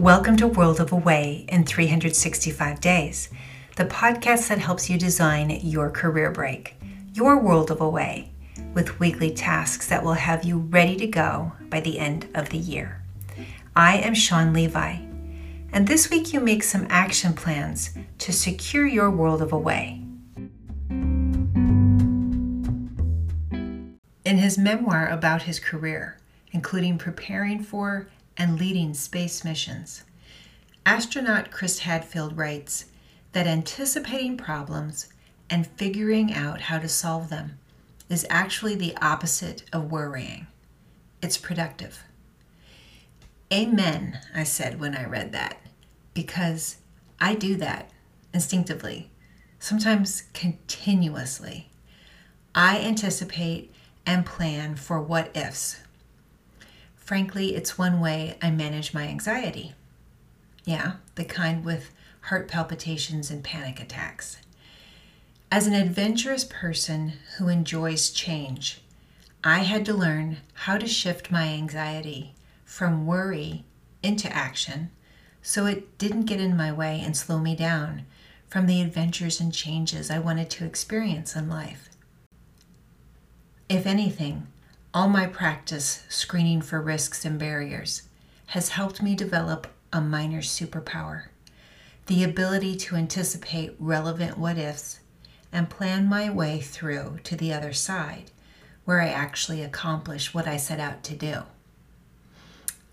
Welcome to World of Away in 365 Days, the podcast that helps you design your career break, your world of away, with weekly tasks that will have you ready to go by the end of the year. I am Shaun Levi, and this week you make some action plans to secure your world of away. In his memoir about his career, including preparing for and leading space missions. Astronaut Chris Hadfield writes that anticipating problems and figuring out how to solve them is actually the opposite of worrying. It's productive. Amen, I said when I read that, because I do that instinctively, sometimes continuously. I anticipate and plan for what ifs Frankly, it's one way I manage my anxiety. Yeah, the kind with heart palpitations and panic attacks. As an adventurous person who enjoys change, I had to learn how to shift my anxiety from worry into action so it didn't get in my way and slow me down from the adventures and changes I wanted to experience in life. If anything, all my practice screening for risks and barriers has helped me develop a minor superpower the ability to anticipate relevant what ifs and plan my way through to the other side where I actually accomplish what I set out to do.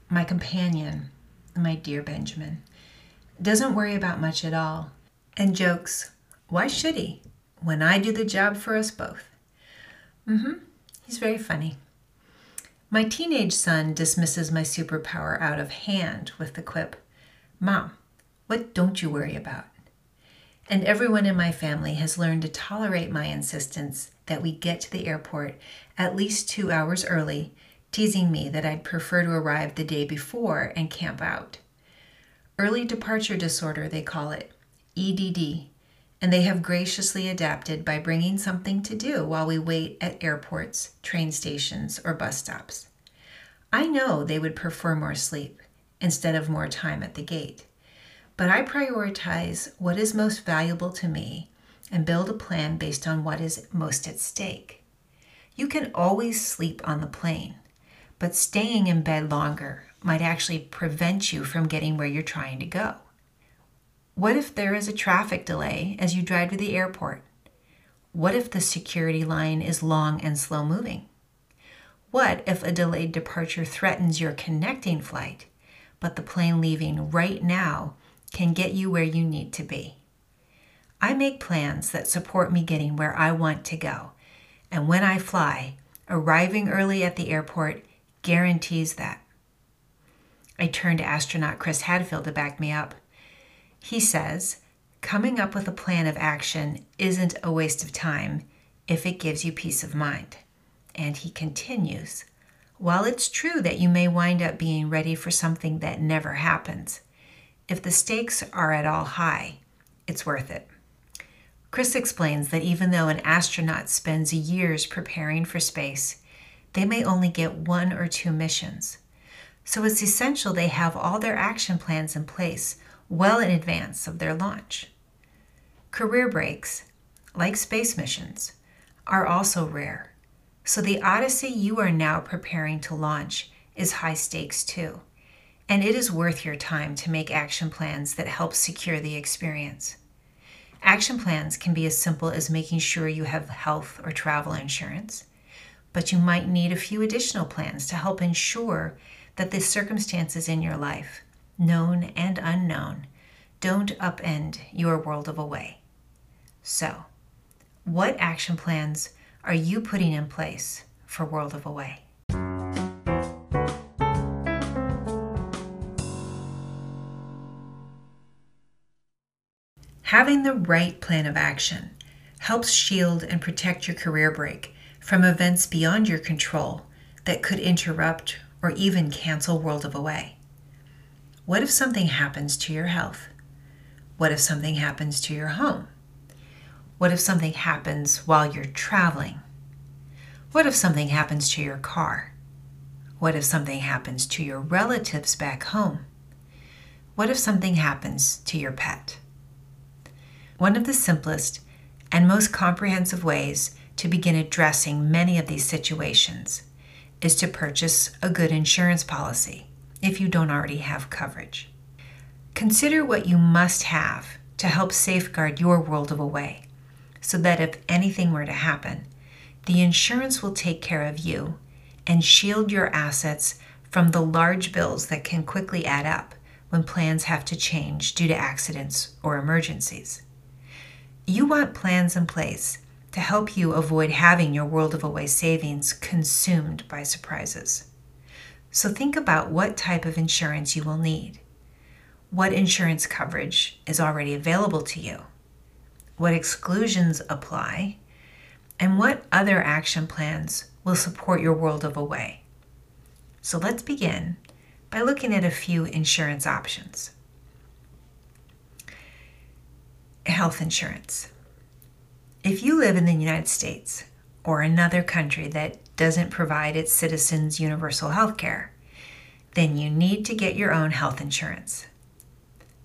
My companion, my dear Benjamin, doesn't worry about much at all and jokes, Why should he? When I do the job for us both. Mm hmm. He's very funny. My teenage son dismisses my superpower out of hand with the quip, Mom, what don't you worry about? And everyone in my family has learned to tolerate my insistence that we get to the airport at least two hours early, teasing me that I'd prefer to arrive the day before and camp out. Early departure disorder, they call it, EDD, and they have graciously adapted by bringing something to do while we wait at airports, train stations, or bus stops. I know they would prefer more sleep instead of more time at the gate, but I prioritize what is most valuable to me and build a plan based on what is most at stake. You can always sleep on the plane, but staying in bed longer might actually prevent you from getting where you're trying to go. What if there is a traffic delay as you drive to the airport? What if the security line is long and slow moving? What if a delayed departure threatens your connecting flight, but the plane leaving right now can get you where you need to be? I make plans that support me getting where I want to go, and when I fly, arriving early at the airport guarantees that. I turn to astronaut Chris Hadfield to back me up. He says, coming up with a plan of action isn't a waste of time if it gives you peace of mind. And he continues, while it's true that you may wind up being ready for something that never happens, if the stakes are at all high, it's worth it. Chris explains that even though an astronaut spends years preparing for space, they may only get one or two missions. So it's essential they have all their action plans in place well in advance of their launch. Career breaks, like space missions, are also rare, so the Odyssey you are now preparing to launch is high stakes too, and it is worth your time to make action plans that help secure the experience. Action plans can be as simple as making sure you have health or travel insurance, but you might need a few additional plans to help ensure that the circumstances in your life known and unknown, don't upend your world of away. So, what action plans are you putting in place for World of Away? Having the right plan of action helps shield and protect your career break from events beyond your control that could interrupt or even cancel World of Away. What if something happens to your health? What if something happens to your home? What if something happens while you're traveling? What if something happens to your car? What if something happens to your relatives back home? What if something happens to your pet? One of the simplest and most comprehensive ways to begin addressing many of these situations is to purchase a good insurance policy if you don't already have coverage. Consider what you must have to help safeguard your world of away so that if anything were to happen, the insurance will take care of you and shield your assets from the large bills that can quickly add up when plans have to change due to accidents or emergencies. You want plans in place to help you avoid having your world of away savings consumed by surprises. So think about what type of insurance you will need. What insurance coverage is already available to you? What exclusions apply? And what other action plans will support your world of away? So let's begin by looking at a few insurance options. Health insurance. If you live in the United States or another country that doesn't provide its citizens universal health care, then you need to get your own health insurance.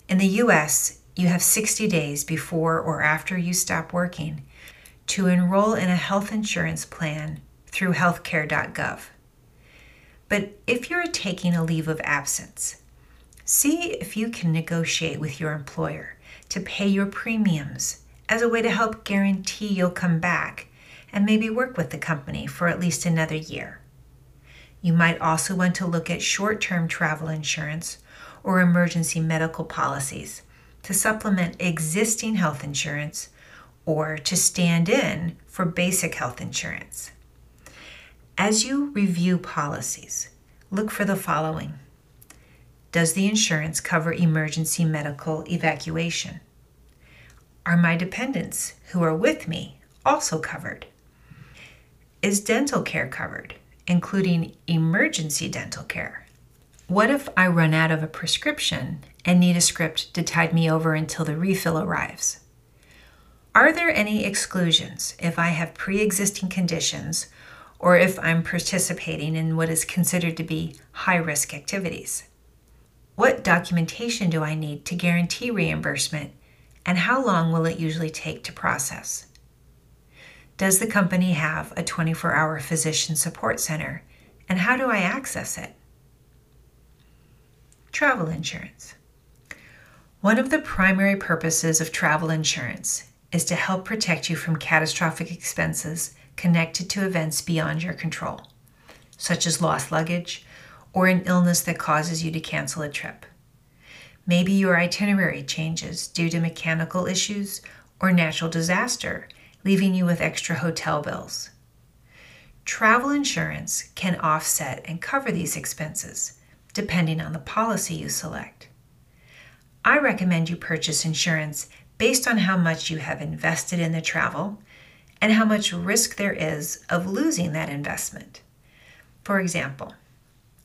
In the US, you have 60 days before or after you stop working to enroll in a health insurance plan through healthcare.gov. But if you're taking a leave of absence, see if you can negotiate with your employer to pay your premiums as a way to help guarantee you'll come back and maybe work with the company for at least another year. You might also want to look at short term travel insurance or emergency medical policies to supplement existing health insurance or to stand in for basic health insurance. As you review policies, look for the following Does the insurance cover emergency medical evacuation? Are my dependents who are with me also covered? Is dental care covered, including emergency dental care? What if I run out of a prescription and need a script to tide me over until the refill arrives? Are there any exclusions if I have pre existing conditions or if I'm participating in what is considered to be high risk activities? What documentation do I need to guarantee reimbursement and how long will it usually take to process? Does the company have a 24 hour physician support center, and how do I access it? Travel insurance. One of the primary purposes of travel insurance is to help protect you from catastrophic expenses connected to events beyond your control, such as lost luggage or an illness that causes you to cancel a trip. Maybe your itinerary changes due to mechanical issues or natural disaster, leaving you with extra hotel bills. Travel insurance can offset and cover these expenses, depending on the policy you select. I recommend you purchase insurance based on how much you have invested in the travel and how much risk there is of losing that investment. For example,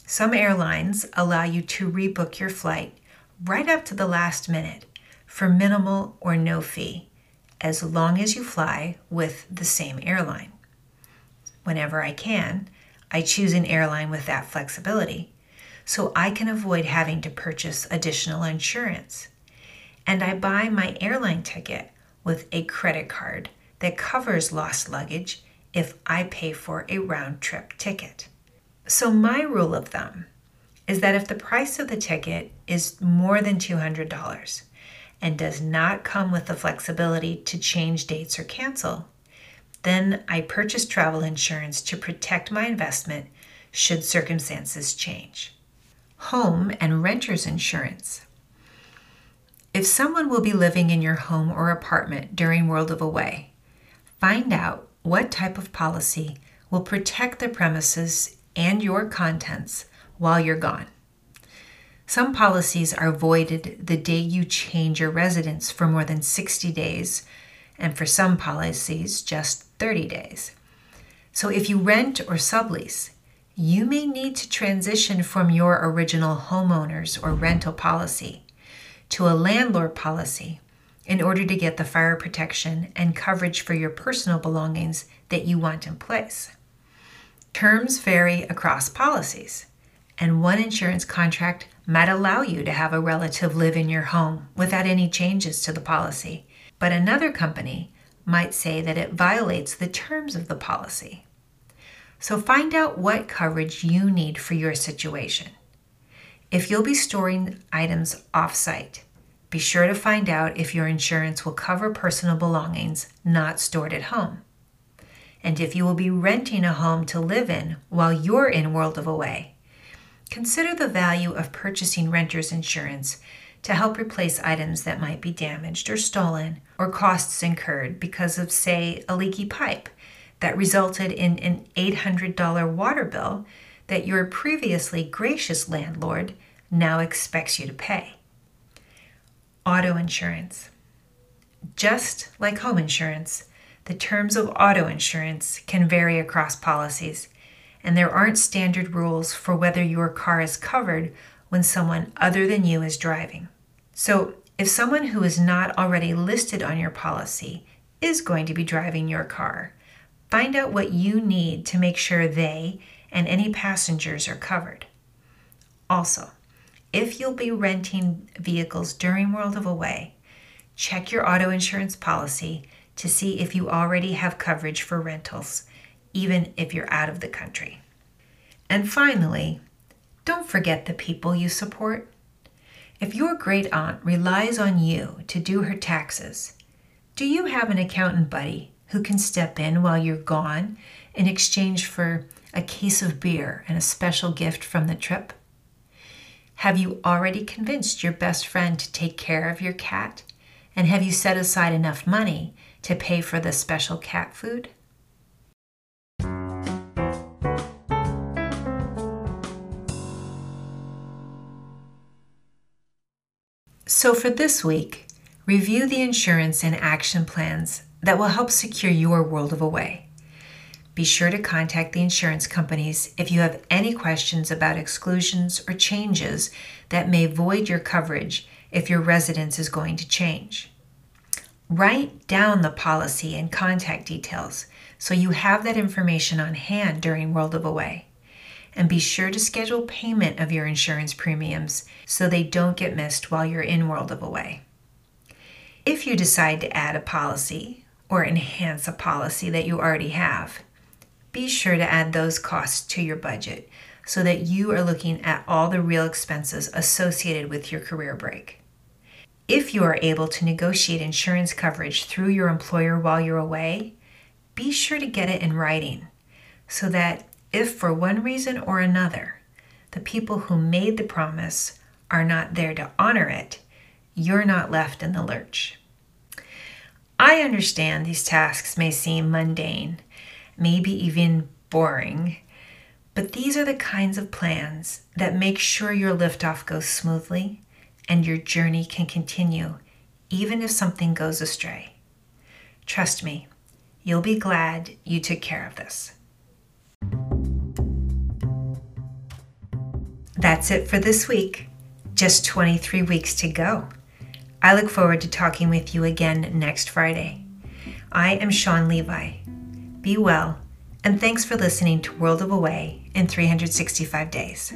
some airlines allow you to rebook your flight right up to the last minute for minimal or no fee, as long as you fly with the same airline. Whenever I can, I choose an airline with that flexibility so I can avoid having to purchase additional insurance. And I buy my airline ticket with a credit card that covers lost luggage if I pay for a round trip ticket. So, my rule of thumb is that if the price of the ticket is more than $200 and does not come with the flexibility to change dates or cancel, then I purchase travel insurance to protect my investment should circumstances change. Home and renter's insurance. If someone will be living in your home or apartment during World of Away, find out what type of policy will protect the premises and your contents while you're gone. Some policies are voided the day you change your residence for more than 60 days, and for some policies, just 30 days. So if you rent or sublease, you may need to transition from your original homeowners or rental policy to a landlord policy in order to get the fire protection and coverage for your personal belongings that you want in place. Terms vary across policies and one insurance contract might allow you to have a relative live in your home without any changes to the policy, but another company might say that it violates the terms of the policy. So find out what coverage you need for your situation. If you'll be storing items offsite, be sure to find out if your insurance will cover personal belongings not stored at home. And if you will be renting a home to live in while you're in World of Away, consider the value of purchasing renter's insurance to help replace items that might be damaged or stolen or costs incurred because of, say, a leaky pipe that resulted in an $800 water bill that your previously gracious landlord now expects you to pay. Auto insurance. Just like home insurance, the terms of auto insurance can vary across policies, and there aren't standard rules for whether your car is covered when someone other than you is driving. So, if someone who is not already listed on your policy is going to be driving your car, find out what you need to make sure they and any passengers are covered. Also, if you'll be renting vehicles during World of Away, check your auto insurance policy to see if you already have coverage for rentals, even if you're out of the country. And finally, don't forget the people you support. If your great aunt relies on you to do her taxes, do you have an accountant buddy who can step in while you're gone in exchange for a case of beer and a special gift from the trip? Have you already convinced your best friend to take care of your cat? And have you set aside enough money to pay for the special cat food? So, for this week, review the insurance and action plans that will help secure your world of away. Be sure to contact the insurance companies if you have any questions about exclusions or changes that may void your coverage if your residence is going to change. Write down the policy and contact details so you have that information on hand during World of Away. And be sure to schedule payment of your insurance premiums so they don't get missed while you're in World of Away. If you decide to add a policy or enhance a policy that you already have, be sure to add those costs to your budget so that you are looking at all the real expenses associated with your career break. If you are able to negotiate insurance coverage through your employer while you're away, be sure to get it in writing so that if for one reason or another the people who made the promise are not there to honor it, you're not left in the lurch. I understand these tasks may seem mundane, maybe even boring, but these are the kinds of plans that make sure your liftoff goes smoothly and your journey can continue even if something goes astray. Trust me, you'll be glad you took care of this. That's it for this week. Just 23 weeks to go. I look forward to talking with you again next Friday. I am Shaun Levi. Be well, and thanks for listening to World of Away in 365 Days.